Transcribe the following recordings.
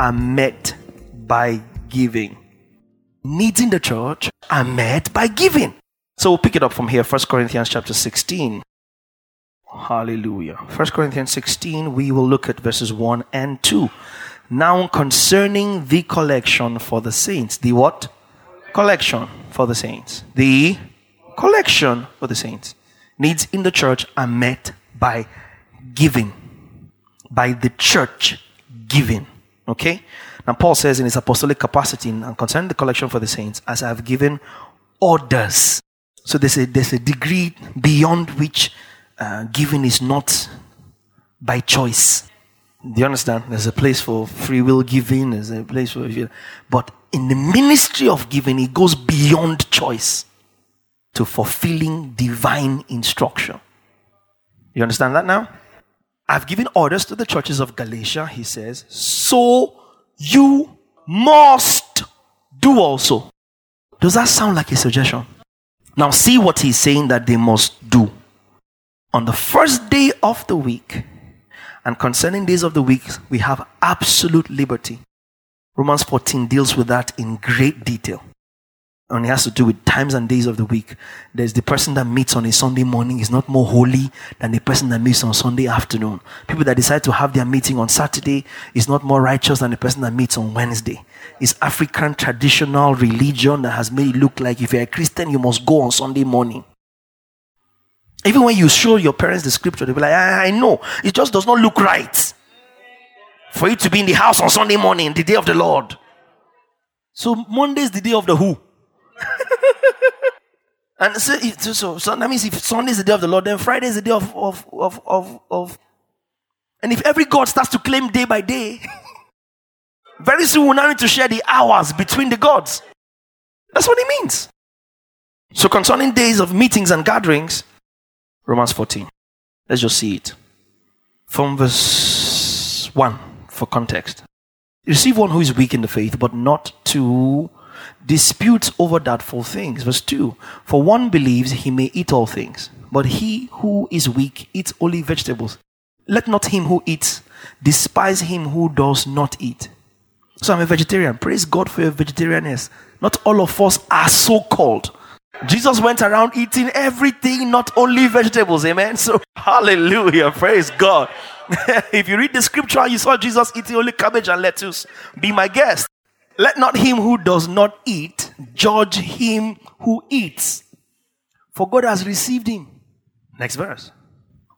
are met by giving. Needs in the church are met by giving. So we'll pick it up from here, 1 Corinthians chapter 16. Hallelujah. 1 Corinthians 16, we will look at verses 1 and 2. Now concerning the collection for the saints. The what? Collection for the saints. The collection for the saints. Needs in the church are met by giving by the church giving. Okay? Now, Paul says in his apostolic capacity, and concerning the collection for the saints, as I have given orders. So there's a, there's a degree beyond which uh, giving is not by choice. Do you understand? There's a place for free will giving, there's a place for. But in the ministry of giving, it goes beyond choice to fulfilling divine instruction. You understand that now? I've given orders to the churches of Galatia, he says, so you must do also. Does that sound like a suggestion? Now, see what he's saying that they must do. On the first day of the week, and concerning days of the week, we have absolute liberty. Romans 14 deals with that in great detail and it has to do with times and days of the week. There's the person that meets on a Sunday morning is not more holy than the person that meets on Sunday afternoon. People that decide to have their meeting on Saturday is not more righteous than the person that meets on Wednesday. It's African traditional religion that has made it look like if you're a Christian, you must go on Sunday morning. Even when you show your parents the scripture, they'll be like, I, I know. It just does not look right for you to be in the house on Sunday morning, the day of the Lord. So Monday is the day of the who? and so, so, so, that means if Sunday is the day of the Lord, then Friday is the day of, of, of, of, of and if every God starts to claim day by day, very soon we'll now need to share the hours between the gods. That's what it means. So concerning days of meetings and gatherings, Romans 14. Let's just see it. From verse 1 for context. Receive one who is weak in the faith, but not to disputes over doubtful things. Verse 2 For one believes he may eat all things, but he who is weak eats only vegetables. Let not him who eats despise him who does not eat. So I'm a vegetarian. Praise God for your vegetarianness. Not all of us are so called. Jesus went around eating everything, not only vegetables. Amen. So, hallelujah. Praise God. if you read the scripture, you saw Jesus eating only cabbage and lettuce. Be my guest. Let not him who does not eat judge him who eats, for God has received him. Next verse.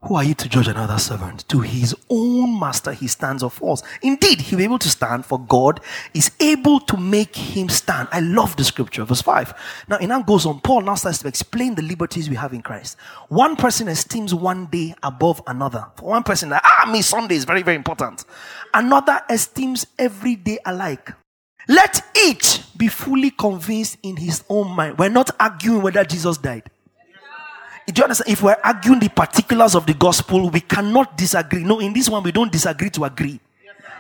Who are you to judge another servant? To his own master he stands or falls. Indeed, he'll be able to stand, for God is able to make him stand. I love the scripture. Verse 5. Now, it now goes on. Paul now starts to explain the liberties we have in Christ. One person esteems one day above another. For one person, ah, me, Sunday is very, very important. Another esteems every day alike. Let each be fully convinced in his own mind. We're not arguing whether Jesus died. Do you understand? If we're arguing the particulars of the gospel, we cannot disagree. No, in this one, we don't disagree to agree.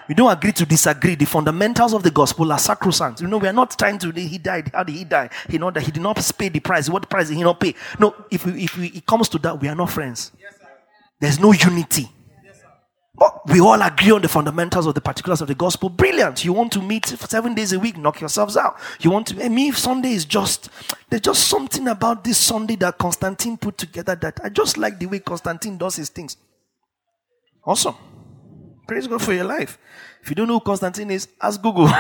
We don't agree to disagree. The fundamentals of the gospel are sacrosanct. You know, we are not trying to. He died. How did he die? He know that he did not pay the price. What price did he not pay? No. If we, if we, it comes to that, we are not friends. There's no unity. We all agree on the fundamentals of the particulars of the gospel. Brilliant. You want to meet seven days a week, knock yourselves out. You want to, I me, Sunday is just, there's just something about this Sunday that Constantine put together that I just like the way Constantine does his things. Awesome. Praise God for your life. If you don't know who Constantine is, ask Google.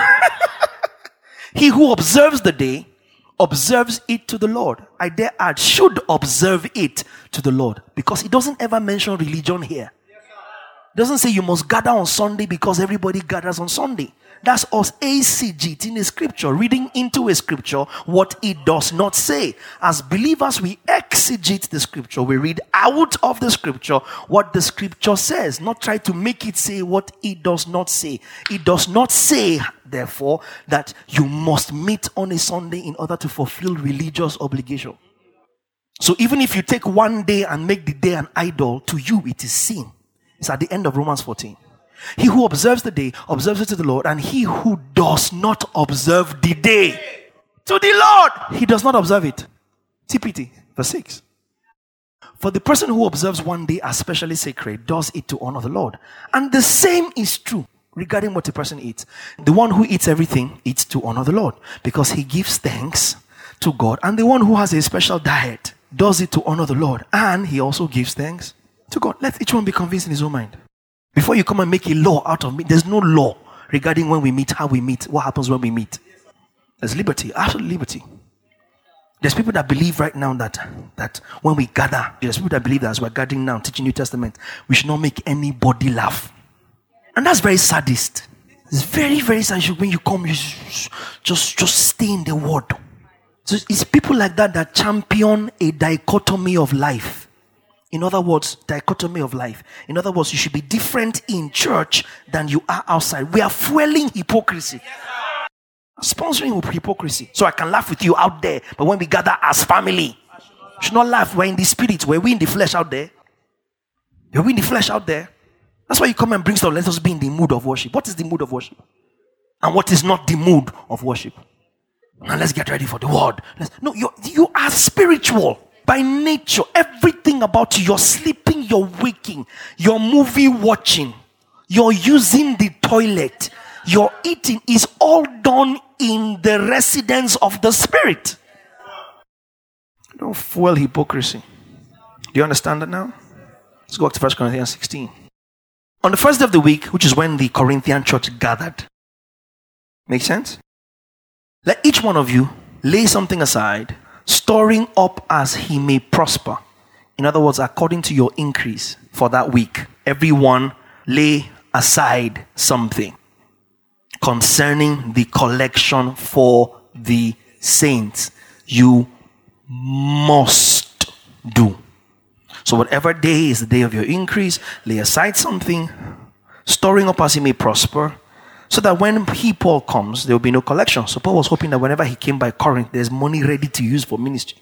he who observes the day observes it to the Lord. I dare add, should observe it to the Lord because he doesn't ever mention religion here. Doesn't say you must gather on Sunday because everybody gathers on Sunday. That's us ACG in a scripture, reading into a scripture what it does not say. As believers, we exegete the scripture. We read out of the scripture what the scripture says, not try to make it say what it does not say. It does not say, therefore, that you must meet on a Sunday in order to fulfill religious obligation. So even if you take one day and make the day an idol, to you it is sin. It's at the end of Romans 14. He who observes the day observes it to the Lord, and he who does not observe the day to the Lord, he does not observe it. TPT, verse 6. For the person who observes one day as specially sacred does it to honor the Lord. And the same is true regarding what a person eats. The one who eats everything eats to honor the Lord because he gives thanks to God. And the one who has a special diet does it to honor the Lord. And he also gives thanks to God. Let each one be convinced in his own mind. Before you come and make a law out of me, there's no law regarding when we meet, how we meet, what happens when we meet. There's liberty, absolute liberty. There's people that believe right now that that when we gather, there's people that believe that as we're gathering now, teaching New Testament, we should not make anybody laugh. And that's very sadist. It's very, very sad when you come, you just just stay in the word. So it's people like that that champion a dichotomy of life. In other words, dichotomy of life. In other words, you should be different in church than you are outside. We are fueling hypocrisy. Sponsoring hypocrisy. So I can laugh with you out there, but when we gather as family, should not laugh. We're in the spirit. We're we in the flesh out there. We're we in the flesh out there. That's why you come and bring stuff. Let us be in the mood of worship. What is the mood of worship? And what is not the mood of worship? Now let's get ready for the word. Let's, no, you you are spiritual by nature, everything about you, you're sleeping, you're waking, you're movie watching, you're using the toilet, you're eating is all done in the residence of the spirit. Don't fuel hypocrisy. Do you understand that now? Let's go back to 1 Corinthians 16. On the first day of the week, which is when the Corinthian church gathered. Make sense? Let each one of you lay something aside storing up as he may prosper. In other words, according to your increase for that week, everyone lay aside something concerning the collection for the saints. You must do. So, whatever day is the day of your increase, lay aside something, storing up as he may prosper, so that when he, Paul, comes, there will be no collection. So Paul was hoping that whenever he came by Corinth, there's money ready to use for ministry.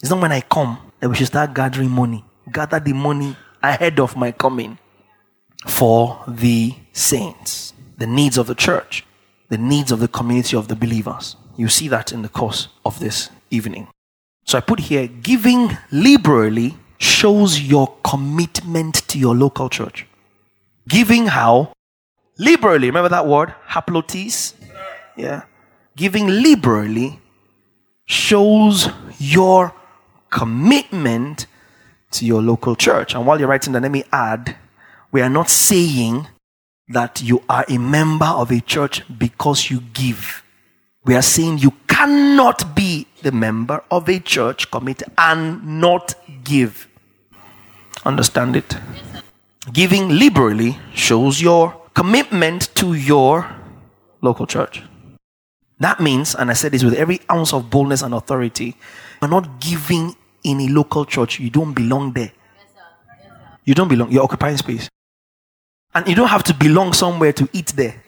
It's not when I come that we should start gathering money. Gather the money ahead of my coming for the saints, the needs of the church, the needs of the community of the believers. You see that in the course of this evening. So I put here giving liberally shows your commitment to your local church. Giving how? Liberally, remember that word? Haplotes? Yeah. Giving liberally shows your commitment to your local church. And while you're writing that, let me add, we are not saying that you are a member of a church because you give. We are saying you cannot be the member of a church committed and not give. Understand it? Giving liberally shows your commitment to your local church. That means, and I said this with every ounce of boldness and authority, you're not giving in a local church. You don't belong there. You don't belong. You're occupying space. And you don't have to belong somewhere to eat there.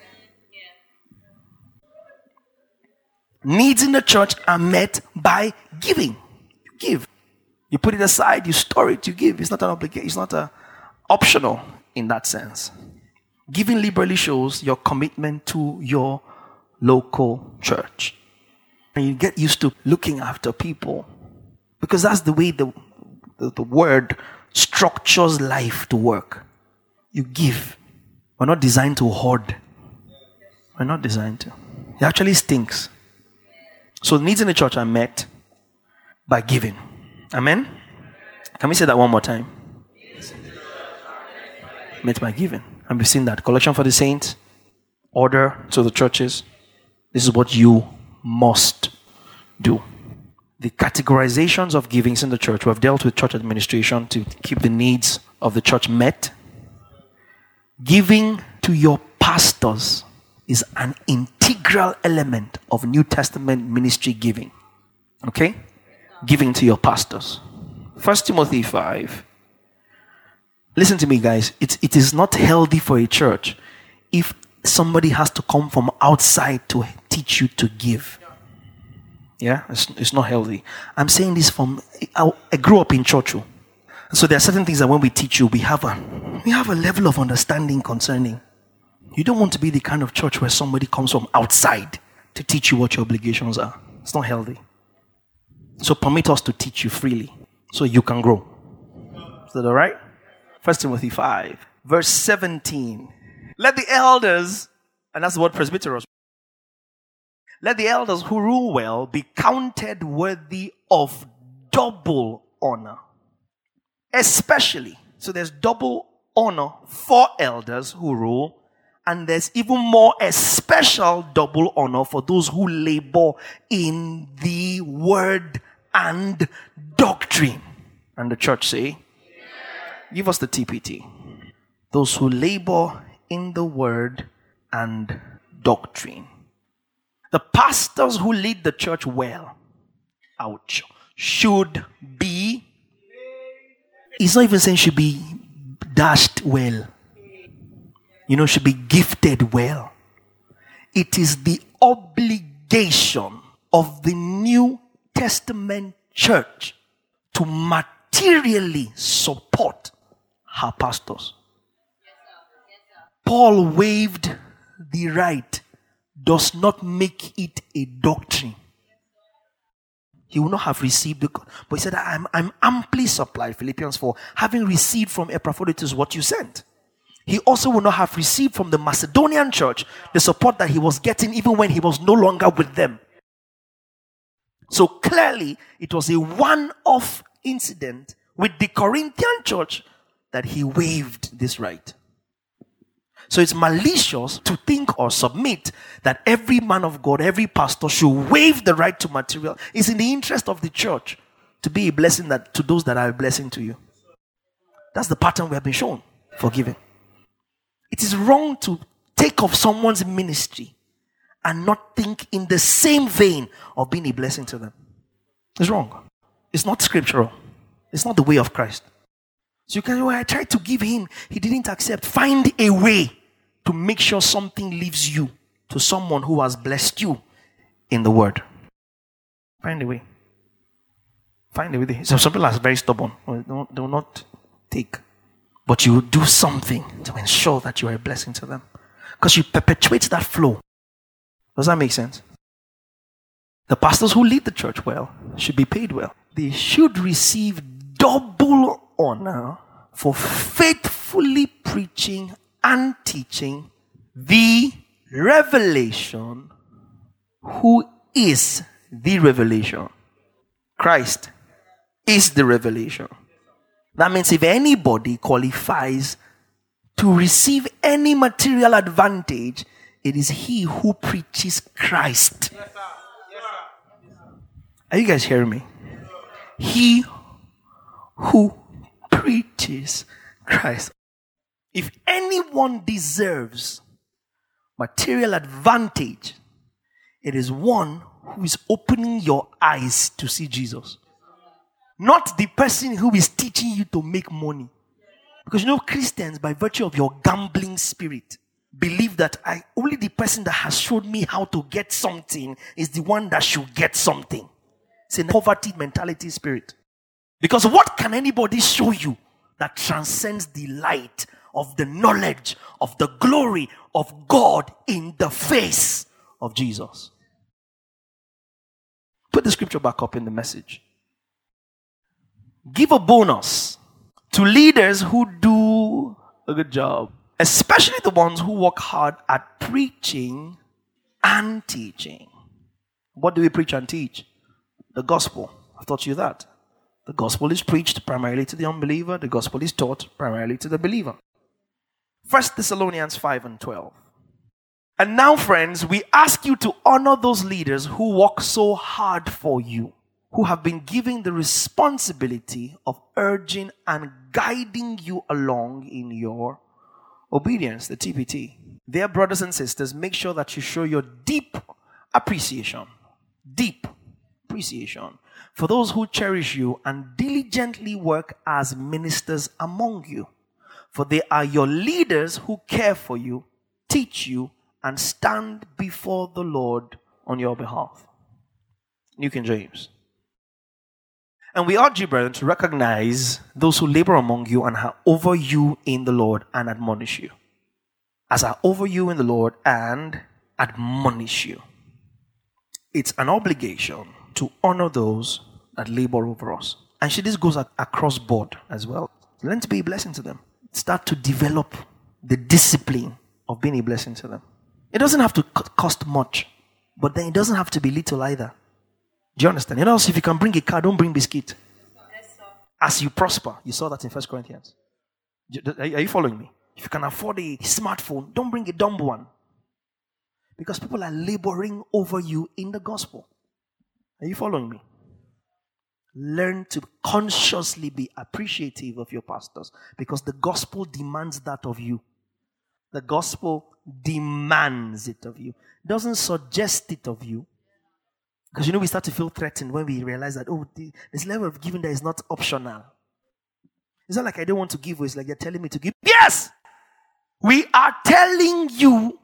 Needs in the church are met by giving. You give. You put it aside, you store it, you give. It's not an obligation, it's not a optional in that sense. Giving liberally shows your commitment to your local church. And you get used to looking after people because that's the way the, the, the word structures life to work. You give. We're not designed to hoard. We're not designed to. It actually stinks. So needs in the church are met by giving. Amen? Can we say that one more time? Met by giving. And we've seen that. Collection for the saints, order to the churches. This is what you must do. The categorizations of givings in the church, we have dealt with church administration to keep the needs of the church met. Giving to your pastors is an integral element of New Testament ministry giving. Okay? Giving to your pastors. First Timothy 5. Listen to me, guys. It, it is not healthy for a church if somebody has to come from outside to teach you to give. Yeah, it's, it's not healthy. I'm saying this from I, I grew up in church. Oh. So there are certain things that when we teach you, we have a we have a level of understanding concerning. You don't want to be the kind of church where somebody comes from outside to teach you what your obligations are. It's not healthy. So permit us to teach you freely so you can grow. Is that all right? First Timothy 5, verse 17. Let the elders, and that's the word presbyteros, let the elders who rule well be counted worthy of double honor. Especially, so there's double honor for elders who rule, and there's even more a special double honor for those who labor in the word and doctrine. And the church say, Give us the TPT. Those who labor in the word and doctrine. The pastors who lead the church well, ouch, should be, he's not even saying should be dashed well, you know, should be gifted well. It is the obligation of the New Testament church to materially support her pastors. Paul waived the right does not make it a doctrine. He would not have received the, but he said, I'm, I'm amply supplied, Philippians 4, having received from Epaphroditus what you sent. He also would not have received from the Macedonian church the support that he was getting even when he was no longer with them. So clearly, it was a one off incident with the Corinthian church that he waived this right. So it's malicious to think or submit that every man of God, every pastor should waive the right to material. It's in the interest of the church to be a blessing that, to those that are a blessing to you. That's the pattern we have been shown for giving. It is wrong to take off someone's ministry and not think in the same vein of being a blessing to them. It's wrong. It's not scriptural. It's not the way of Christ. So you can, say, well, I tried to give him, he didn't accept. Find a way to make sure something leaves you to someone who has blessed you in the word. Find a way. Find a way. So some people are very stubborn. They will not take. But you do something to ensure that you are a blessing to them. Because you perpetuate that flow. Does that make sense? The pastors who lead the church well should be paid well. They should receive double honor for faithfully preaching and teaching the revelation who is the revelation. Christ is the revelation. That means if anybody qualifies to receive any material advantage, it is he who preaches Christ. Yes, sir. Yes, sir. Are you guys hearing me? He who preaches Christ. If anyone deserves material advantage, it is one who is opening your eyes to see Jesus. Not the person who is teaching you to make money. Because you know, Christians, by virtue of your gambling spirit, believe that I only the person that has showed me how to get something is the one that should get something. It's a poverty mentality spirit. Because what can anybody show you that transcends the light of the knowledge of the glory of God in the face of Jesus. Put the scripture back up in the message. Give a bonus to leaders who do a good job, especially the ones who work hard at preaching and teaching. What do we preach and teach? The gospel. I've taught you that. The gospel is preached primarily to the unbeliever, the gospel is taught primarily to the believer. 1 Thessalonians 5 and 12. And now, friends, we ask you to honor those leaders who work so hard for you, who have been given the responsibility of urging and guiding you along in your obedience, the TPT. Dear brothers and sisters, make sure that you show your deep appreciation, deep appreciation for those who cherish you and diligently work as ministers among you. For they are your leaders who care for you, teach you, and stand before the Lord on your behalf. New King James. And we urge you, brethren, to recognize those who labor among you and are over you in the Lord and admonish you. As are over you in the Lord and admonish you. It's an obligation to honor those that labor over us. And she this goes across board as well. Learn to be a blessing to them. Start to develop the discipline of being a blessing to them. It doesn't have to cost much, but then it doesn't have to be little either. Do you understand? You know, if you can bring a car, don't bring biscuit. As you prosper, you saw that in First Corinthians. Are you following me? If you can afford a smartphone, don't bring a dumb one. Because people are laboring over you in the gospel. Are you following me? Learn to consciously be appreciative of your pastors because the gospel demands that of you. The gospel demands it of you, doesn't suggest it of you. Because you know, we start to feel threatened when we realize that, oh, this level of giving that is not optional. It's not like I don't want to give, it's like you're telling me to give. Yes! We are telling you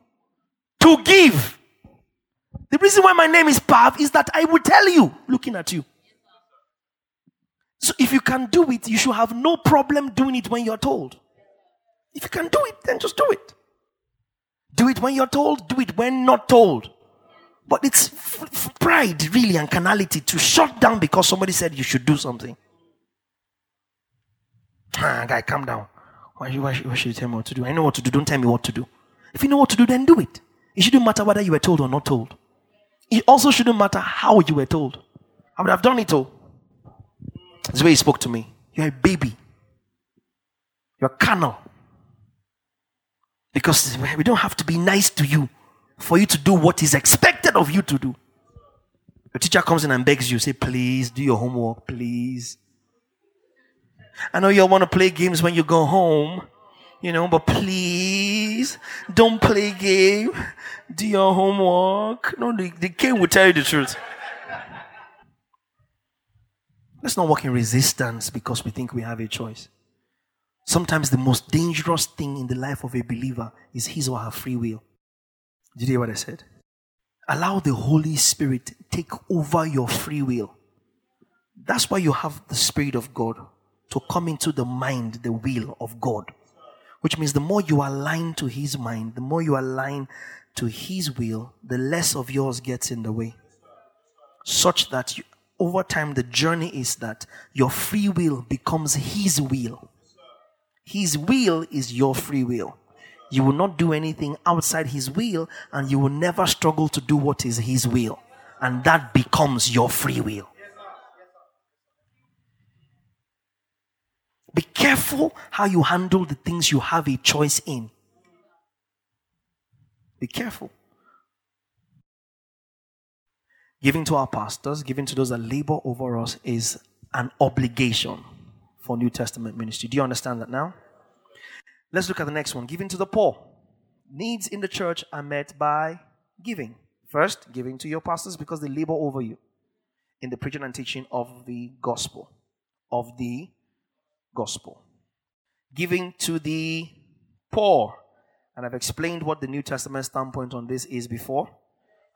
to give. The reason why my name is Pav is that I will tell you, looking at you. So if you can do it, you should have no problem doing it when you're told. If you can do it, then just do it. Do it when you're told, do it when not told. But it's f- f- pride, really, and carnality to shut down because somebody said you should do something. Ah, guy, calm down. Why, why, why should you tell me what to do? I know what to do. Don't tell me what to do. If you know what to do, then do it. It shouldn't matter whether you were told or not told. It also shouldn't matter how you were told. I would have done it all. That's the way he spoke to me. You're a baby. You're a carnal. Because we don't have to be nice to you for you to do what is expected of you to do. The teacher comes in and begs you, say, please do your homework, please. I know you want to play games when you go home, you know, but please don't play game. Do your homework. No, the, the kid will tell you the truth. Let's not walk in resistance because we think we have a choice. Sometimes the most dangerous thing in the life of a believer is his or her free will. Did you hear what I said? Allow the Holy Spirit take over your free will. That's why you have the Spirit of God to come into the mind, the will of God. Which means the more you align to His mind, the more you align to His will, the less of yours gets in the way. Such that you, over time, the journey is that your free will becomes His will. His will is your free will. You will not do anything outside His will, and you will never struggle to do what is His will. And that becomes your free will. Be careful how you handle the things you have a choice in. Be careful. Giving to our pastors, giving to those that labor over us is an obligation for New Testament ministry. Do you understand that now? Let's look at the next one giving to the poor. Needs in the church are met by giving. First, giving to your pastors because they labor over you in the preaching and teaching of the gospel. Of the gospel. Giving to the poor. And I've explained what the New Testament standpoint on this is before.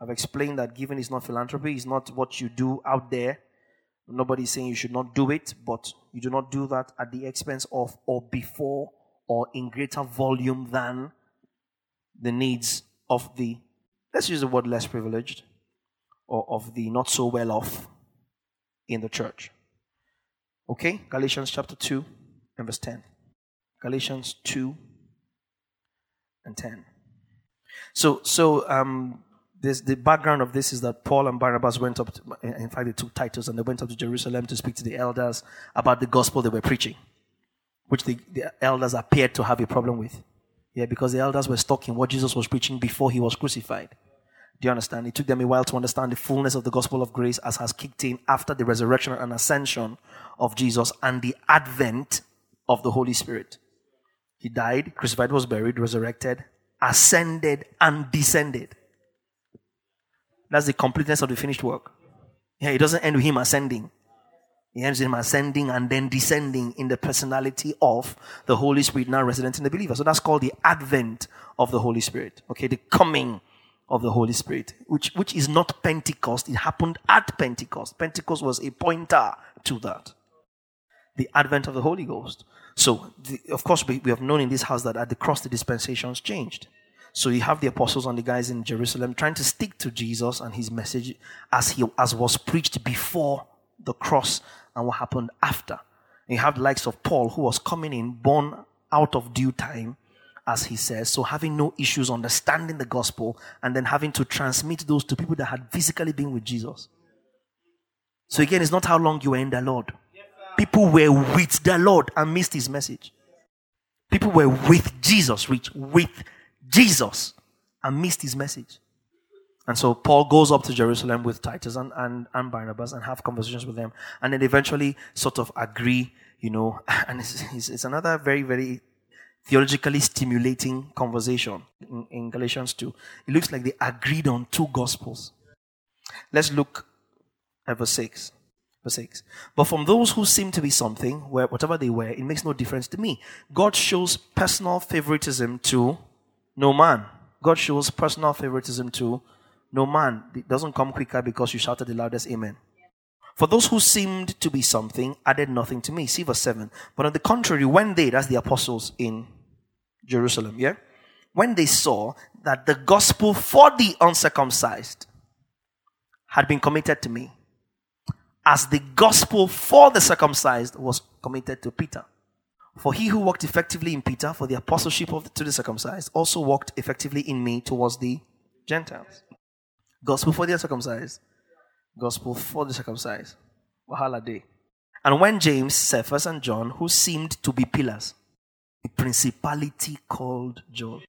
I've explained that giving is not philanthropy, it's not what you do out there. Nobody's saying you should not do it, but you do not do that at the expense of or before or in greater volume than the needs of the, let's use the word less privileged, or of the not so well off in the church. Okay? Galatians chapter 2 and verse 10. Galatians 2 and 10. So, so um, this, the background of this is that Paul and Barnabas went up, to, in fact, they took Titus and they went up to Jerusalem to speak to the elders about the gospel they were preaching, which the, the elders appeared to have a problem with. Yeah, because the elders were stuck in what Jesus was preaching before he was crucified. Do you understand? It took them a while to understand the fullness of the gospel of grace as has kicked in after the resurrection and ascension of Jesus and the advent of the Holy Spirit. He died, crucified, was buried, resurrected, ascended, and descended. That's the completeness of the finished work. Yeah, it doesn't end with him ascending. It ends with him ascending and then descending in the personality of the Holy Spirit now resident in the believer. So that's called the advent of the Holy Spirit. Okay, the coming of the Holy Spirit, which, which is not Pentecost. It happened at Pentecost. Pentecost was a pointer to that. The advent of the Holy Ghost. So, the, of course, we, we have known in this house that at the cross the dispensations changed. So you have the apostles and the guys in Jerusalem trying to stick to Jesus and his message as he as was preached before the cross and what happened after. And you have the likes of Paul who was coming in born out of due time, as he says, so having no issues understanding the gospel and then having to transmit those to people that had physically been with Jesus. So again, it's not how long you were in the Lord. People were with the Lord and missed his message. People were with Jesus, rich, with Jesus, and missed his message. And so Paul goes up to Jerusalem with Titus and, and, and Barnabas and have conversations with them, and then eventually sort of agree, you know, and it's, it's, it's another very, very theologically stimulating conversation in, in Galatians 2. It looks like they agreed on two gospels. Let's look at verse 6. Verse 6. But from those who seem to be something, where whatever they were, it makes no difference to me. God shows personal favoritism to no man. God shows personal favoritism to no man. It doesn't come quicker because you shouted the loudest amen. For those who seemed to be something added nothing to me. See verse 7. But on the contrary, when they, that's the apostles in Jerusalem, yeah? When they saw that the gospel for the uncircumcised had been committed to me, as the gospel for the circumcised was committed to Peter. For he who walked effectively in Peter for the apostleship of the, to the circumcised also walked effectively in me towards the Gentiles. Gospel for the circumcised. Gospel for the circumcised. Wahala day. And when James, Cephas, and John, who seemed to be pillars, the principality called John,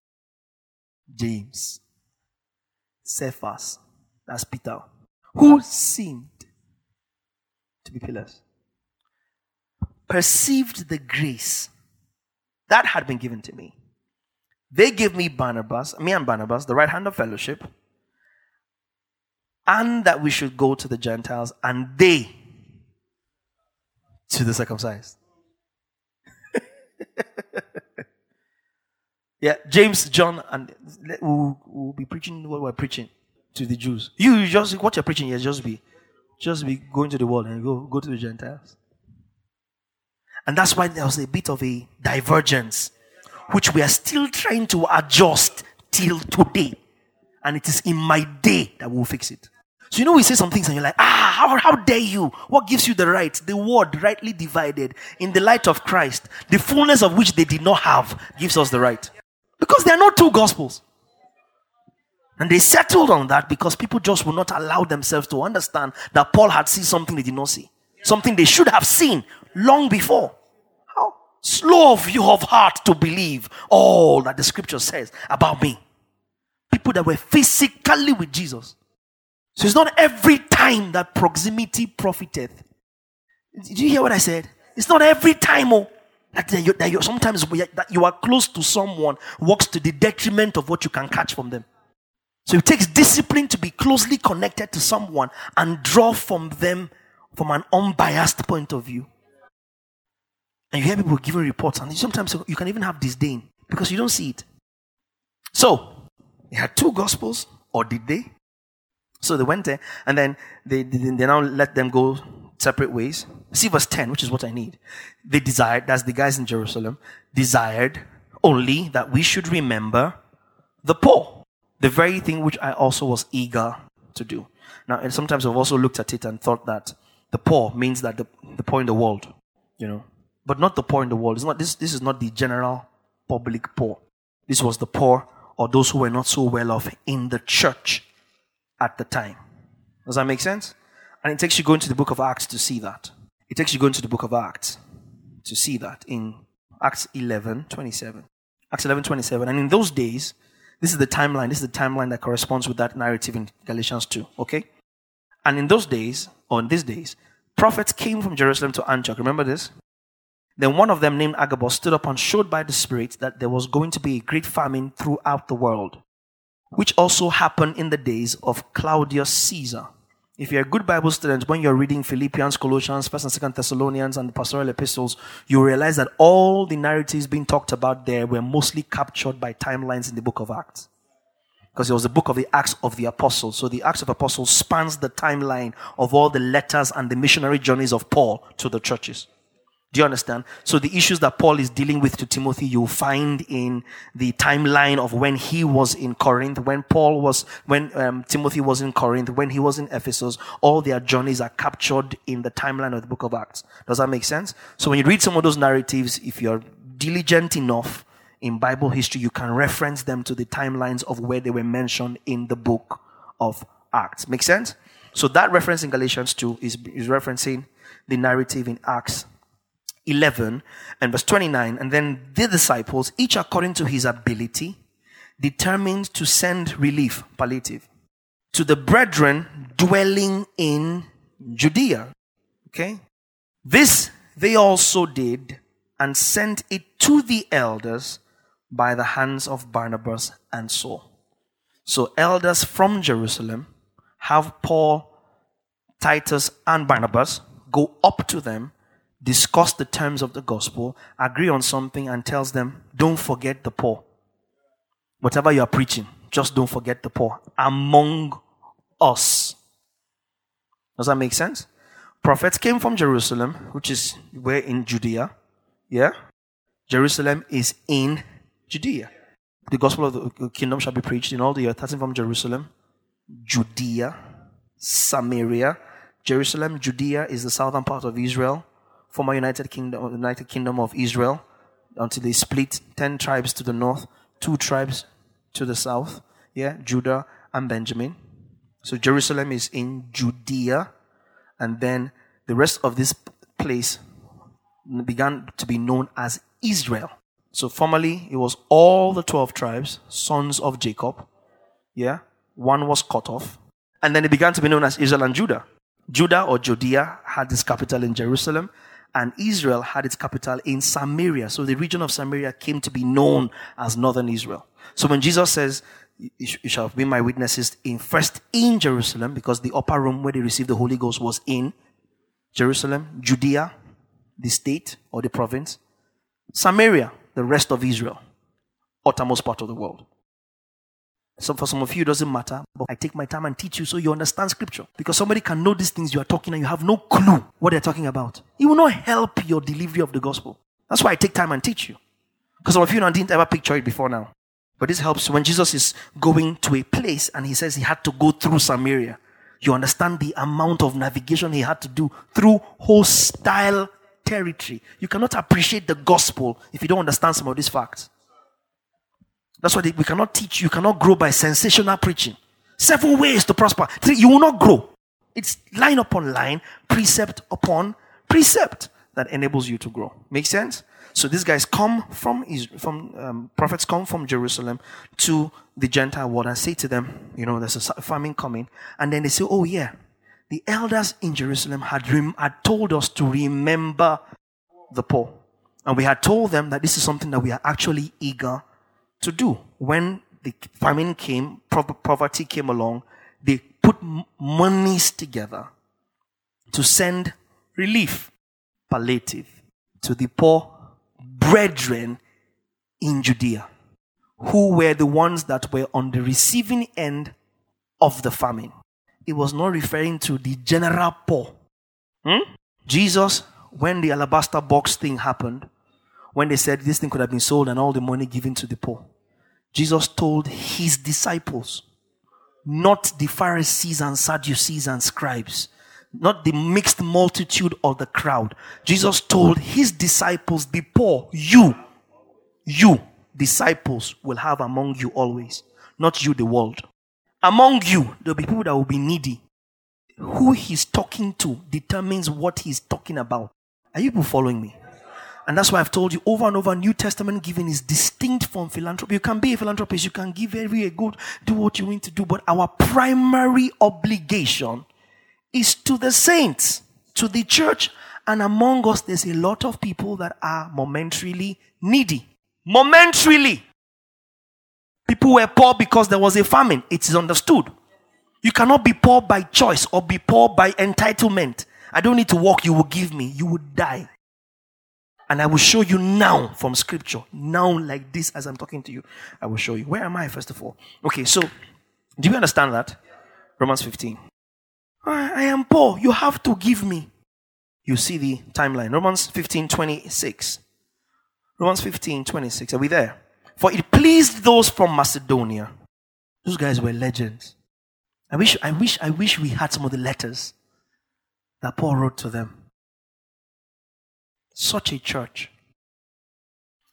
James, Cephas, that's Peter, who seemed to be pillars, perceived the grace that had been given to me. They gave me Barnabas, me and Barnabas, the right hand of fellowship, and that we should go to the Gentiles and they to the circumcised. yeah, James, John, and we'll, we'll, be preaching what we're preaching to the Jews. You just what you're preaching here, just be just be going to the world and go go to the Gentiles. And that's why there was a bit of a divergence, which we are still trying to adjust till today. And it is in my day that we'll fix it. So you know we say some things and you're like, ah, how, how dare you? What gives you the right? The word rightly divided in the light of Christ, the fullness of which they did not have, gives us the right. Because there are not two gospels. And they settled on that because people just will not allow themselves to understand that Paul had seen something they did not see. Something they should have seen long before. How slow of you of heart to believe all that the scripture says about me. People that were physically with Jesus. So it's not every time that proximity profiteth. Did you hear what I said? It's not every time oh, that, you, that you sometimes that you are close to someone works to the detriment of what you can catch from them. So it takes discipline to be closely connected to someone and draw from them from an unbiased point of view. And you hear people giving reports, and sometimes you can even have disdain because you don't see it. So, they had two gospels, or did they? So they went there, and then they, they, they now let them go separate ways. See verse 10, which is what I need. They desired, that's the guys in Jerusalem, desired only that we should remember the poor. The very thing which I also was eager to do. Now, and sometimes I've also looked at it and thought that the poor means that the, the poor in the world, you know, but not the poor in the world. It's not, this, this is not the general public poor. This was the poor or those who were not so well off in the church at the time. Does that make sense? And it takes you going to the book of Acts to see that. It takes you going to the book of Acts to see that in Acts 11 27. Acts 11 27. And in those days, this is the timeline. This is the timeline that corresponds with that narrative in Galatians 2. Okay? And in those days, or in these days, prophets came from Jerusalem to Antioch. Remember this? Then one of them, named Agabus, stood up and showed by the Spirit that there was going to be a great famine throughout the world, which also happened in the days of Claudius Caesar. If you're a good Bible student, when you're reading Philippians, Colossians, 1st and 2nd Thessalonians, and the pastoral epistles, you realize that all the narratives being talked about there were mostly captured by timelines in the book of Acts because it was the book of the Acts of the Apostles. So the Acts of Apostles spans the timeline of all the letters and the missionary journeys of Paul to the churches. Do you understand? So the issues that Paul is dealing with to Timothy, you'll find in the timeline of when he was in Corinth, when Paul was, when um, Timothy was in Corinth, when he was in Ephesus. All their journeys are captured in the timeline of the book of Acts. Does that make sense? So when you read some of those narratives, if you're diligent enough in Bible history, you can reference them to the timelines of where they were mentioned in the book of Acts. Make sense? So that reference in Galatians 2 is, is referencing the narrative in Acts 11 and verse 29. And then the disciples, each according to his ability, determined to send relief, palliative, to the brethren dwelling in Judea. Okay? This they also did and sent it to the elders by the hands of Barnabas and Saul. So, elders from Jerusalem have Paul, Titus, and Barnabas go up to them discuss the terms of the gospel, agree on something, and tells them, don't forget the poor. Whatever you are preaching, just don't forget the poor among us. Does that make sense? Prophets came from Jerusalem, which is where in Judea. Yeah? Jerusalem is in Judea. The gospel of the kingdom shall be preached in all the earth, starting from Jerusalem, Judea, Samaria. Jerusalem, Judea is the southern part of Israel former United Kingdom, United Kingdom of Israel until they split 10 tribes to the north, two tribes to the south, yeah, Judah and Benjamin. So Jerusalem is in Judea, and then the rest of this place began to be known as Israel. So formerly it was all the 12 tribes, sons of Jacob. Yeah, one was cut off. And then it began to be known as Israel and Judah. Judah or Judea had its capital in Jerusalem, and Israel had its capital in Samaria. So the region of Samaria came to be known as northern Israel. So when Jesus says, you shall be my witnesses in first in Jerusalem, because the upper room where they received the Holy Ghost was in Jerusalem, Judea, the state or the province, Samaria, the rest of Israel, uttermost part of the world. So for some of you, it doesn't matter, but I take my time and teach you so you understand scripture. Because somebody can know these things you are talking and you have no clue what they're talking about. It will not help your delivery of the gospel. That's why I take time and teach you. Because some of you didn't ever picture it before now. But this helps when Jesus is going to a place and he says he had to go through Samaria. You understand the amount of navigation he had to do through hostile territory. You cannot appreciate the gospel if you don't understand some of these facts. That's why we cannot teach, you cannot grow by sensational preaching. Seven ways to prosper. You will not grow. It's line upon line, precept upon precept that enables you to grow. Make sense? So these guys come from Israel, from um, prophets come from Jerusalem to the Gentile world and say to them, you know, there's a famine coming, and then they say, oh yeah, the elders in Jerusalem had rem- had told us to remember the poor, and we had told them that this is something that we are actually eager to do. When the famine came, poverty came along, they put monies together to send relief, palliative, to the poor brethren in Judea, who were the ones that were on the receiving end of the famine. It was not referring to the general poor. Hmm? Jesus, when the alabaster box thing happened, when they said this thing could have been sold and all the money given to the poor, Jesus told his disciples, not the Pharisees and Sadducees and scribes, not the mixed multitude of the crowd. Jesus told his disciples, Be poor, you, you, disciples, will have among you always, not you, the world. Among you, there'll be people that will be needy. Who he's talking to determines what he's talking about. Are you people following me? And that's why I've told you over and over New Testament giving is distinct from philanthropy. You can be a philanthropist, you can give very good, do what you need to do, but our primary obligation is to the saints, to the church And among us, there's a lot of people that are momentarily needy. Momentarily. People were poor because there was a famine. It is understood. You cannot be poor by choice or be poor by entitlement. I don't need to work, you will give me. You will die. And I will show you now from scripture. Now, like this, as I'm talking to you, I will show you. Where am I, first of all? Okay, so do you understand that? Romans 15. I am poor. You have to give me. You see the timeline. Romans 15 26. Romans 15 26. Are we there? For it pleased those from Macedonia. Those guys were legends. I wish, I wish, I wish we had some of the letters that Paul wrote to them. Such a church.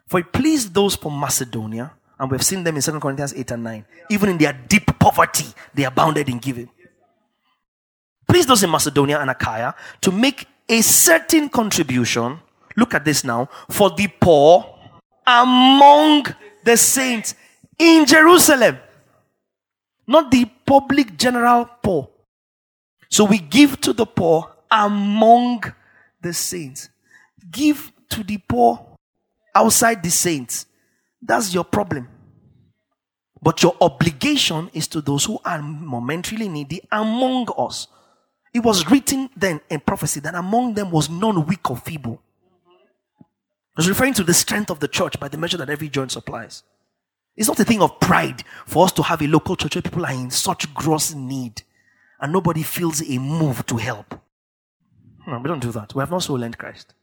For it pleased those from Macedonia, and we've seen them in 2 Corinthians 8 and 9. Even in their deep poverty, they abounded in giving. Please those in Macedonia and Achaia to make a certain contribution. Look at this now. For the poor among the saints in Jerusalem. Not the public general poor. So we give to the poor among the saints. Give to the poor outside the saints. That's your problem. But your obligation is to those who are momentarily needy among us. It was written then in prophecy that among them was none weak or feeble. It was referring to the strength of the church by the measure that every joint supplies. It's not a thing of pride for us to have a local church where people are in such gross need and nobody feels a move to help. No, we don't do that. We have not so learned Christ.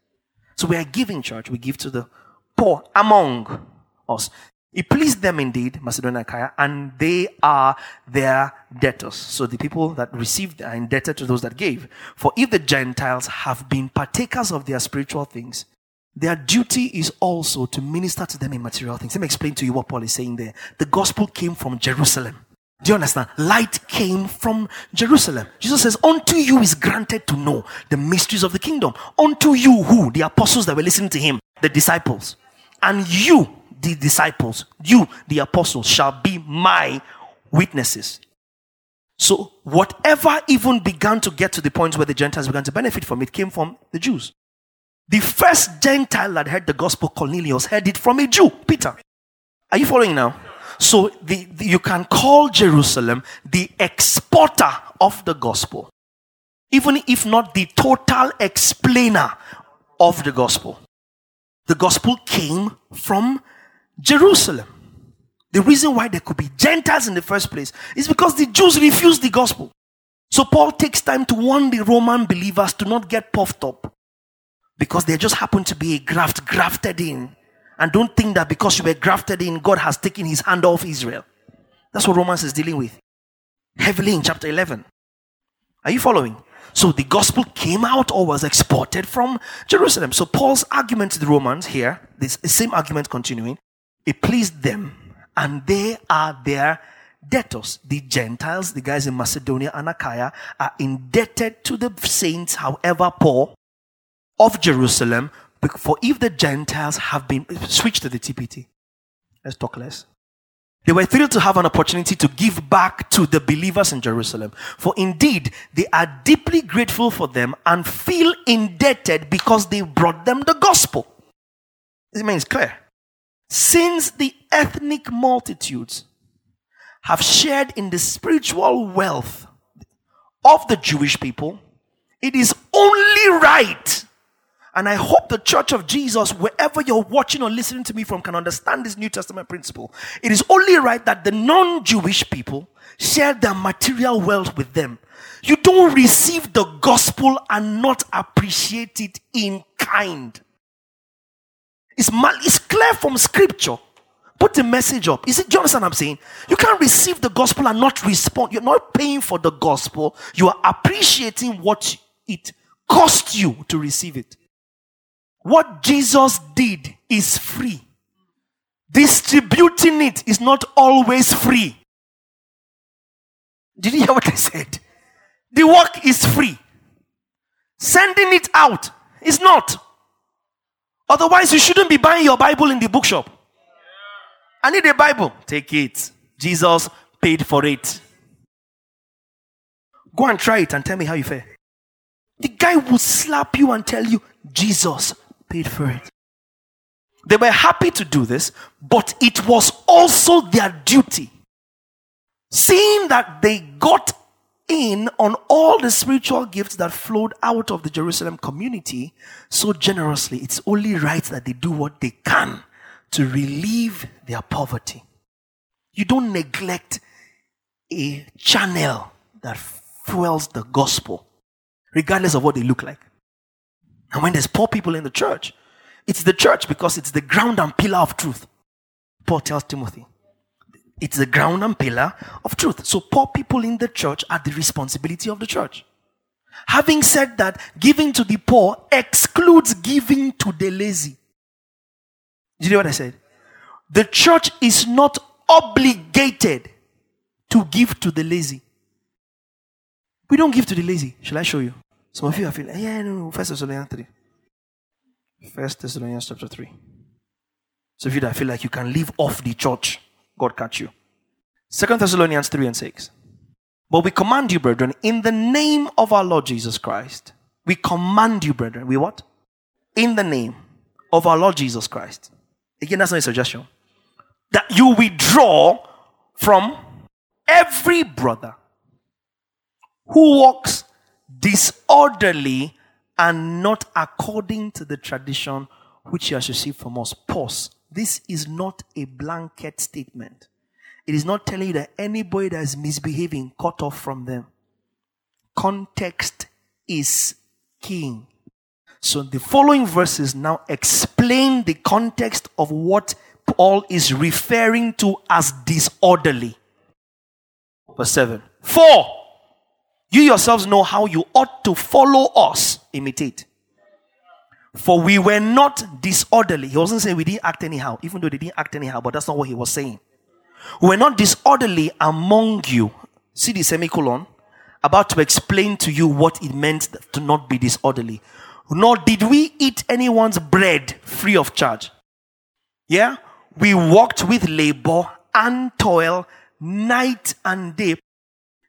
So we are giving church, we give to the poor among us. It pleased them indeed, Macedonia and Achaia, and they are their debtors. So the people that received are indebted to those that gave. For if the Gentiles have been partakers of their spiritual things, their duty is also to minister to them in material things. Let me explain to you what Paul is saying there. The gospel came from Jerusalem. Do you understand? Light came from Jerusalem. Jesus says, Unto you is granted to know the mysteries of the kingdom. Unto you, who? The apostles that were listening to him, the disciples. And you, the disciples, you, the apostles, shall be my witnesses. So, whatever even began to get to the point where the Gentiles began to benefit from it came from the Jews. The first Gentile that heard the gospel, Cornelius, heard it from a Jew, Peter. Are you following now? So, the, the, you can call Jerusalem the exporter of the gospel, even if not the total explainer of the gospel. The gospel came from Jerusalem. The reason why there could be Gentiles in the first place is because the Jews refused the gospel. So Paul takes time to warn the Roman believers to not get puffed up because they just happen to be a graft grafted in. And don't think that because you were grafted in, God has taken his hand off Israel. That's what Romans is dealing with. Heavily in chapter 11. Are you following? So the gospel came out or was exported from Jerusalem. So Paul's argument to the Romans here, this same argument continuing, it pleased them, and they are their debtors. The Gentiles, the guys in Macedonia and Achaia, are indebted to the saints, however poor, of Jerusalem. For if the Gentiles have been switched to the TPT, let's talk less. They were thrilled to have an opportunity to give back to the believers in Jerusalem. For indeed, they are deeply grateful for them and feel indebted because they brought them the gospel. This means clear. Since the ethnic multitudes have shared in the spiritual wealth of the Jewish people, it is only right. And I hope the church of Jesus, wherever you're watching or listening to me from, can understand this New Testament principle. It is only right that the non Jewish people share their material wealth with them. You don't receive the gospel and not appreciate it in kind. It's, mal- it's clear from scripture. Put the message up. Is it, do you understand what I'm saying? You can't receive the gospel and not respond. You're not paying for the gospel. You are appreciating what it cost you to receive it. What Jesus did is free. Distributing it is not always free. Did you hear what I said? The work is free. Sending it out is not. Otherwise, you shouldn't be buying your Bible in the bookshop. I need a Bible. Take it. Jesus paid for it. Go and try it and tell me how you fare. The guy will slap you and tell you, Jesus paid for it. They were happy to do this, but it was also their duty. Seeing that they got in on all the spiritual gifts that flowed out of the Jerusalem community so generously, it's only right that they do what they can to relieve their poverty. You don't neglect a channel that fuels the gospel, regardless of what they look like. And when there's poor people in the church, it's the church because it's the ground and pillar of truth. Paul tells Timothy. It's the ground and pillar of truth. So poor people in the church are the responsibility of the church. Having said that, giving to the poor excludes giving to the lazy. Did you know what I said? The church is not obligated to give to the lazy. We don't give to the lazy. Shall I show you? Some of you are feeling, yeah, no, First Thessalonians 3. First Thessalonians chapter 3. So if you that feel like you can live off the church, God catch you. Second Thessalonians 3 and 6. But we command you, brethren, in the name of our Lord Jesus Christ. We command you, brethren. We what? In the name of our Lord Jesus Christ. Again, that's not a suggestion. That you withdraw from every brother who walks disorderly and not according to the tradition which he has received from us. Pause. This is not a blanket statement. It is not telling you that anybody that is misbehaving cut off from them. Context is king. So the following verses now explain the context of what Paul is referring to as disorderly. Verse 7. Four, you yourselves know how you ought to follow us, imitate. For we were not disorderly. He wasn't saying we didn't act anyhow, even though they didn't act anyhow, but that's not what he was saying. We were not disorderly among you. See the semicolon? About to explain to you what it meant to not be disorderly. Nor did we eat anyone's bread free of charge. Yeah? We worked with labor and toil night and day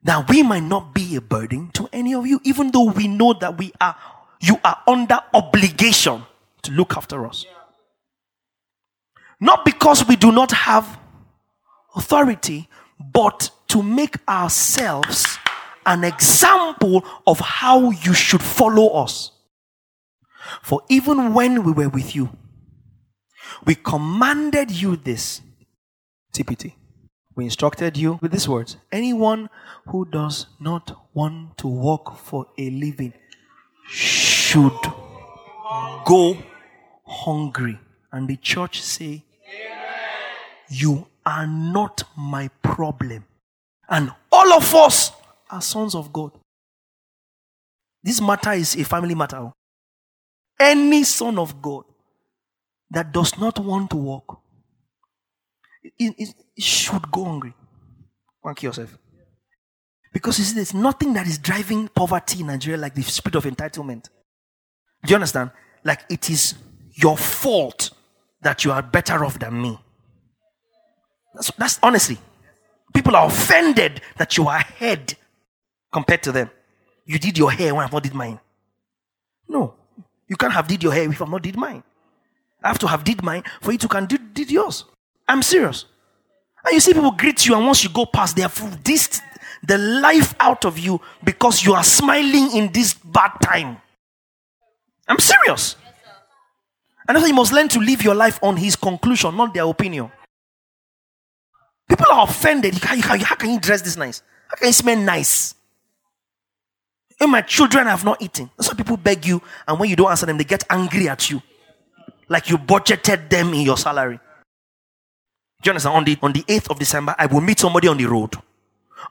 that we might not be a burden to any of you, even though we know that we are you are under obligation to look after us. Not because we do not have authority, but to make ourselves an example of how you should follow us. For even when we were with you, we commanded you this. TPT. We instructed you with these words Anyone who does not want to work for a living should go hungry. And the church say, You are not my problem. And all of us are sons of God. This matter is a family matter. Any son of God that does not want to work it, it, should go hungry. Thank yourself. Because you see, there's nothing that is driving poverty in Nigeria like the spirit of entitlement. Do you understand? Like it is your fault that you are better off than me. That's, that's honestly. People are offended that you are ahead compared to them. You did your hair when I've not did mine. No. You can't have did your hair if I've not did mine. I have to have did mine for you to can do did yours. I'm serious. And you see people greet you, and once you go past, they have this the life out of you because you are smiling in this bad time. I'm serious. And that's you must learn to live your life on his conclusion, not their opinion. People are offended. How can you dress this nice? How can you smell nice? And my children have not eaten. That's why people beg you, and when you don't answer them, they get angry at you. Like you budgeted them in your salary. Do you understand? On the, on the 8th of December, I will meet somebody on the road.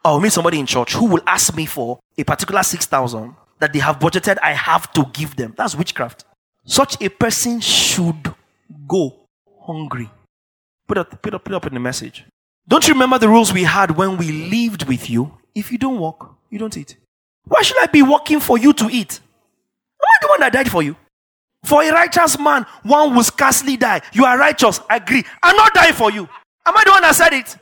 I will meet somebody in church who will ask me for a particular 6,000 that they have budgeted, I have to give them. That's witchcraft. Such a person should go hungry. Put up, put up, put up in the message. Don't you remember the rules we had when we lived with you? If you don't work, you don't eat. Why should I be working for you to eat? Am I the one that died for you? For a righteous man, one will scarcely die. You are righteous, I agree. I'm not dying for you. Am I the one that said it?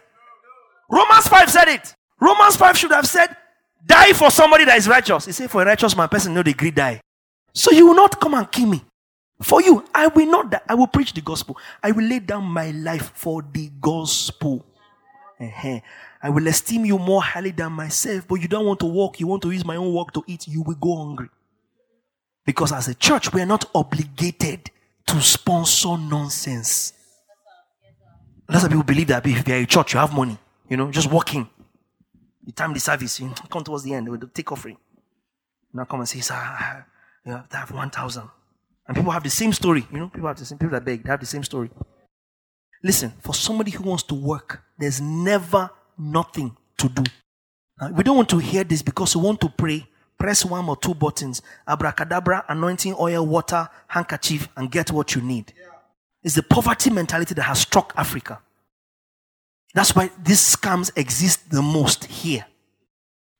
Romans 5 said it. Romans 5 should have said, Die for somebody that is righteous. He said, For a righteous man, person no degree die. So you will not come and kill me. For you, I will not die. I will preach the gospel. I will lay down my life for the gospel. Uh-huh. I will esteem you more highly than myself, but you don't want to walk. You want to use my own work to eat. You will go hungry. Because as a church, we are not obligated to sponsor nonsense. Lots of people believe that if you're a church, you have money. You know, just walking. You time the service, you come towards the end, with take offering. Now come and say, sir, to have 1,000. And people have the same story. You know, people have the same, people that beg, they have the same story. Listen, for somebody who wants to work, there's never nothing to do. Now, we don't want to hear this because we want to pray. Press one or two buttons, abracadabra, anointing oil, water, handkerchief, and get what you need. It's the poverty mentality that has struck Africa. That's why these scams exist the most here.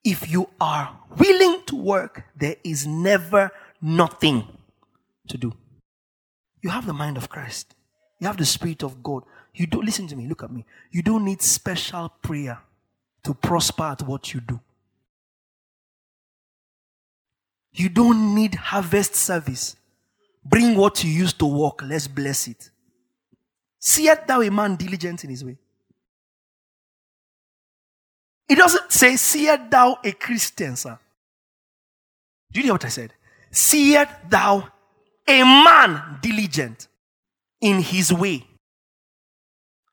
If you are willing to work, there is never nothing to do. You have the mind of Christ. You have the Spirit of God. You don't listen to me, look at me. You don't need special prayer to prosper at what you do. You don't need harvest service. Bring what you used to work, let's bless it. Seest thou a man diligent in his way? It doesn't say, seest thou a Christian, sir. Do you hear what I said? Seest thou a man diligent in his way.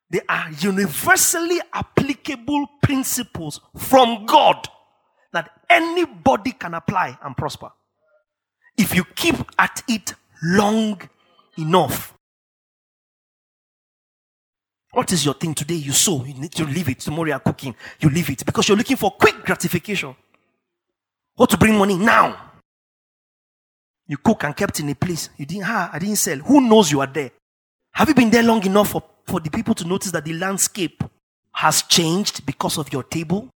They are universally applicable principles from God anybody can apply and prosper. If you keep at it long enough. What is your thing today? You sow, you need to leave it. Tomorrow you are cooking, you leave it because you're looking for quick gratification. What to bring money now? You cook and kept in a place. You didn't, ah, I didn't sell. Who knows you are there? Have you been there long enough for, for the people to notice that the landscape has changed because of your table?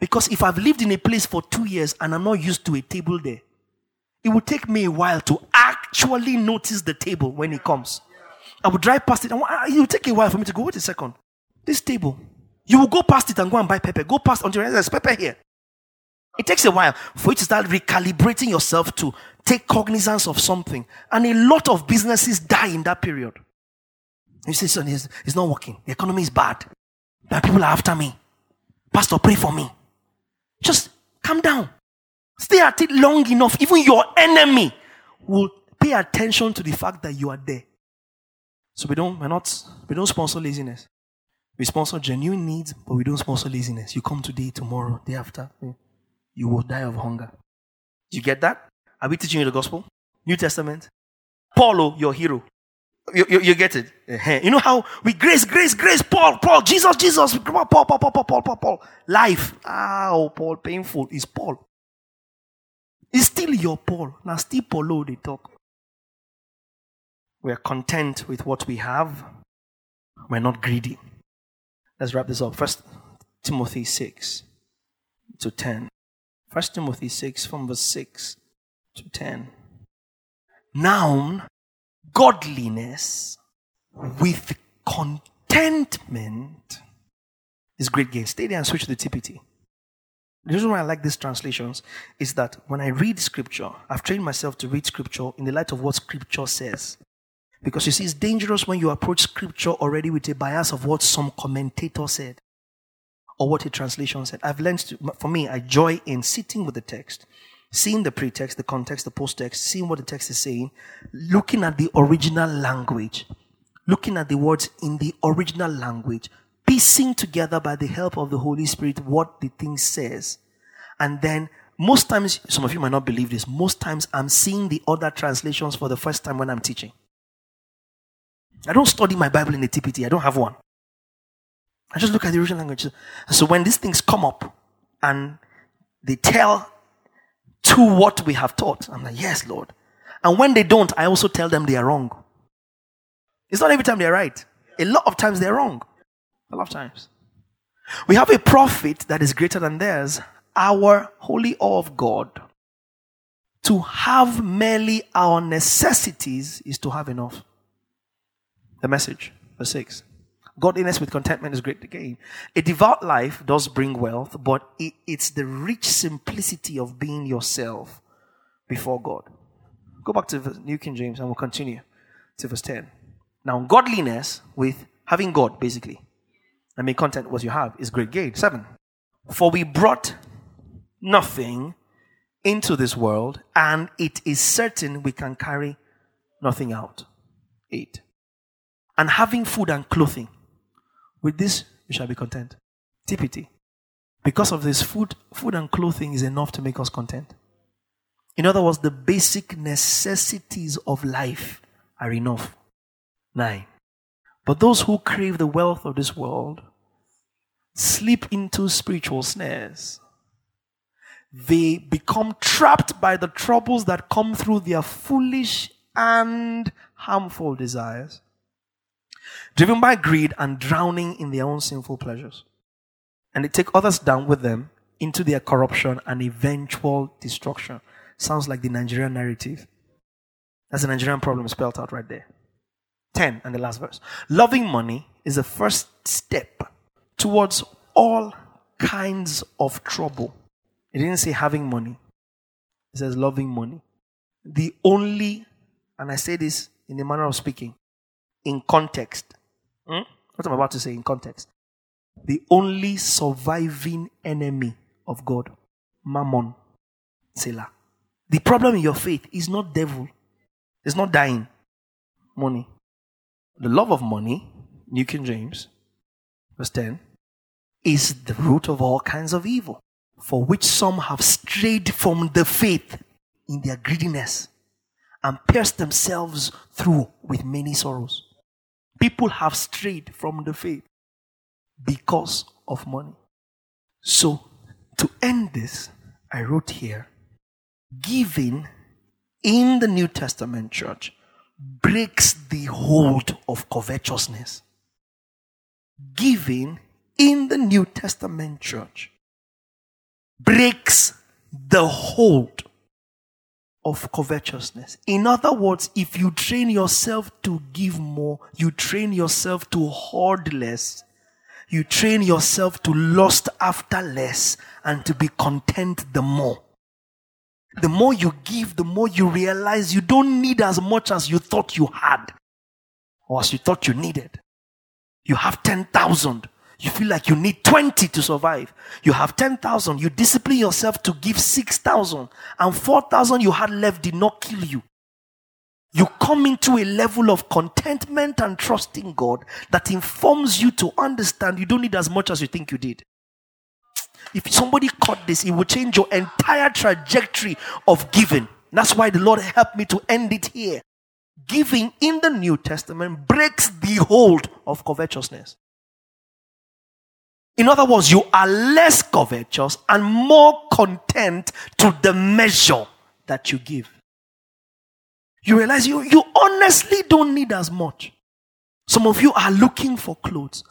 Because if I've lived in a place for two years and I'm not used to a table there, it will take me a while to actually notice the table when it comes. I will drive past it and it will take a while for me to go, wait a second. This table. You will go past it and go and buy pepper. Go past until there's pepper here. It takes a while for you to start recalibrating yourself to take cognizance of something. And a lot of businesses die in that period. You say, son, it's, not working. The economy is bad. My people are after me. Pastor, pray for me. Just calm down. Stay at it long enough. Even your enemy will pay attention to the fact that you are there. So we don't, we're not, we don't sponsor laziness. We sponsor genuine needs, but we don't sponsor laziness. You come today, tomorrow, day after, you will die of hunger. Do you get that? Are we teaching you the gospel? New Testament? Paulo, oh, your hero. You, you, you, get it? Uh-huh. You know how we grace, grace, grace, Paul, Paul, Jesus, Jesus, Paul, Paul, Paul, Paul, Paul, Paul, Paul. Life. Oh, Paul, painful. Is Paul. It's still your Paul. Now, still Paulo, they talk. We are content with what we have. We're not greedy. Let's wrap this up. First Timothy 6 to 10. First Timothy 6 from verse 6 to 10. Now, godliness with contentment is great gain. Stay there and switch to the TPT. The reason why I like these translations is that when I read scripture, I've trained myself to read scripture in the light of what scripture says. Because you see, it's dangerous when you approach scripture already with a bias of what some commentator said or what a translation said. I've learned to, for me, I joy in sitting with the text seeing the pretext, the context, the post-text, seeing what the text is saying, looking at the original language, looking at the words in the original language, piecing together by the help of the Holy Spirit what the thing says. And then most times, some of you might not believe this, most times I'm seeing the other translations for the first time when I'm teaching. I don't study my Bible in the TPT, I don't have one. I just look at the original language. So when these things come up and they tell to what we have taught. I'm like, yes, Lord. And when they don't, I also tell them they are wrong. It's not every time they're right. A lot of times they're wrong. A lot of times. We have a prophet that is greater than theirs, our holy awe of God. To have merely our necessities is to have enough. The message, verse 6. Godliness with contentment is great gain. A devout life does bring wealth, but it, it's the rich simplicity of being yourself before God. Go back to the New King James and we'll continue to verse 10. Now, godliness with having God, basically. I mean, content, with what you have, is great gain. Seven. For we brought nothing into this world, and it is certain we can carry nothing out. Eight. And having food and clothing, with this we shall be content. TPT. Because of this, food, food and clothing is enough to make us content. In other words, the basic necessities of life are enough. Nine. But those who crave the wealth of this world slip into spiritual snares. They become trapped by the troubles that come through their foolish and harmful desires, driven by greed and drowning in their own sinful pleasures. And they take others down with them into their corruption and eventual destruction. Sounds like the Nigerian narrative. That's the Nigerian problem spelled out right there. 10 and the last verse. Loving money is the first step towards all kinds of trouble. It didn't say having money, it says loving money. The only, and I say this in the manner of speaking, in context. Hmm? What I'm about to say in context. The only surviving enemy of God, Mammon, Selah. The problem in your faith is not devil. It's not dying. Money. The love of money, New King James, verse 10, is the root of all kinds of evil, for which some have strayed from the faith in their greediness and pierced themselves through with many sorrows. People have strayed from the faith because of money. So, to end this, I wrote here giving in the New Testament church breaks the hold of covetousness. Giving in the New Testament church breaks the hold of covetousness. In other words, if you train yourself to give more, you train yourself to hoard less, you train yourself to lust after less, and to be content the more. The more you give, the more you realize you don't need as much as you thought you had or as you thought you needed. You have 10,000. You feel like you need 20 to survive. You have 10,000. You discipline yourself to give 6,000 and 4,000 you had left did not kill you. You come into a level of contentment and trust in God that informs you to understand you don't need as much as you think you did. If somebody caught this, it would change your entire trajectory of giving. That's why the Lord helped me to end it here. Giving in the New Testament breaks the hold of covetousness. In other words, you are less covetous and more content to the measure that you give. You realize you, you honestly don't need as much. Some of you are looking for clothes,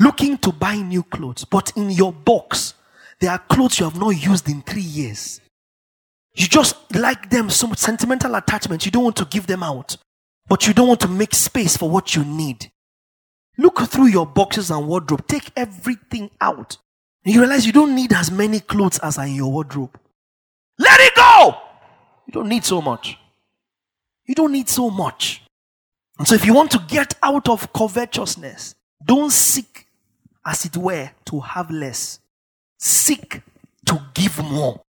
looking to buy new clothes, but in your box, there are clothes you have not used in three years. You just like them, some sentimental attachment. You don't want to give them out, but you don't want to make space for what you need. Look through your boxes and wardrobe. Take everything out. And you realize you don't need as many clothes as are in your wardrobe. Let it go! You don't need so much. You don't need so much. And so if you want to get out of covetousness, don't seek, as it were, to have less seek to give more.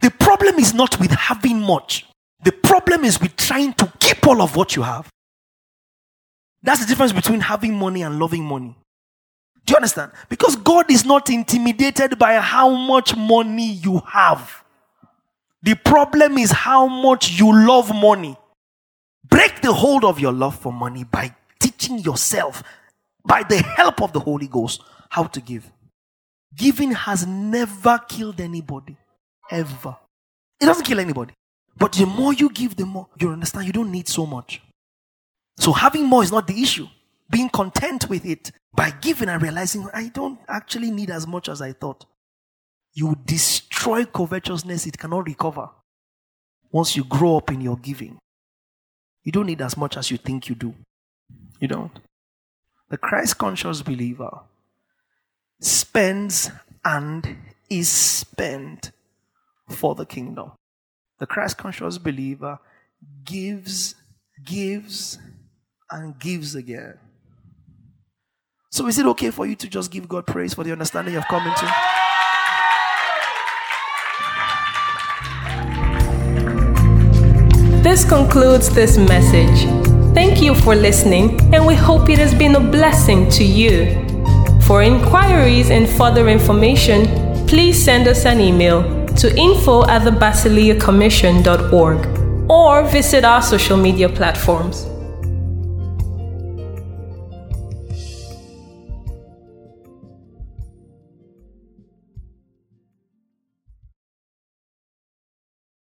The problem is not with having much. The problem is with trying to keep all of what you have. That's the difference between having money and loving money. Do you understand? Because God is not intimidated by how much money you have. The problem is how much you love money. Break the hold of your love for money by teaching yourself, by the help of the Holy Ghost, how to give. Giving has never killed anybody. Ever. It doesn't kill anybody. But the more you give, the more you understand you don't need so much. So having more is not the issue. Being content with it by giving and realizing I don't actually need as much as I thought. You destroy covetousness, it cannot recover. Once you grow up in your giving, you don't need as much as you think you do. You don't. the Christ conscious believer spends and is spent for the kingdom. The Christ conscious believer gives, gives, and gives again. So, is it okay for you to just give God praise for the understanding you've come into? This concludes this message. Thank you for listening, and we hope it has been a blessing to you. For inquiries and further information, please send us an email to info at the or visit our social media platforms.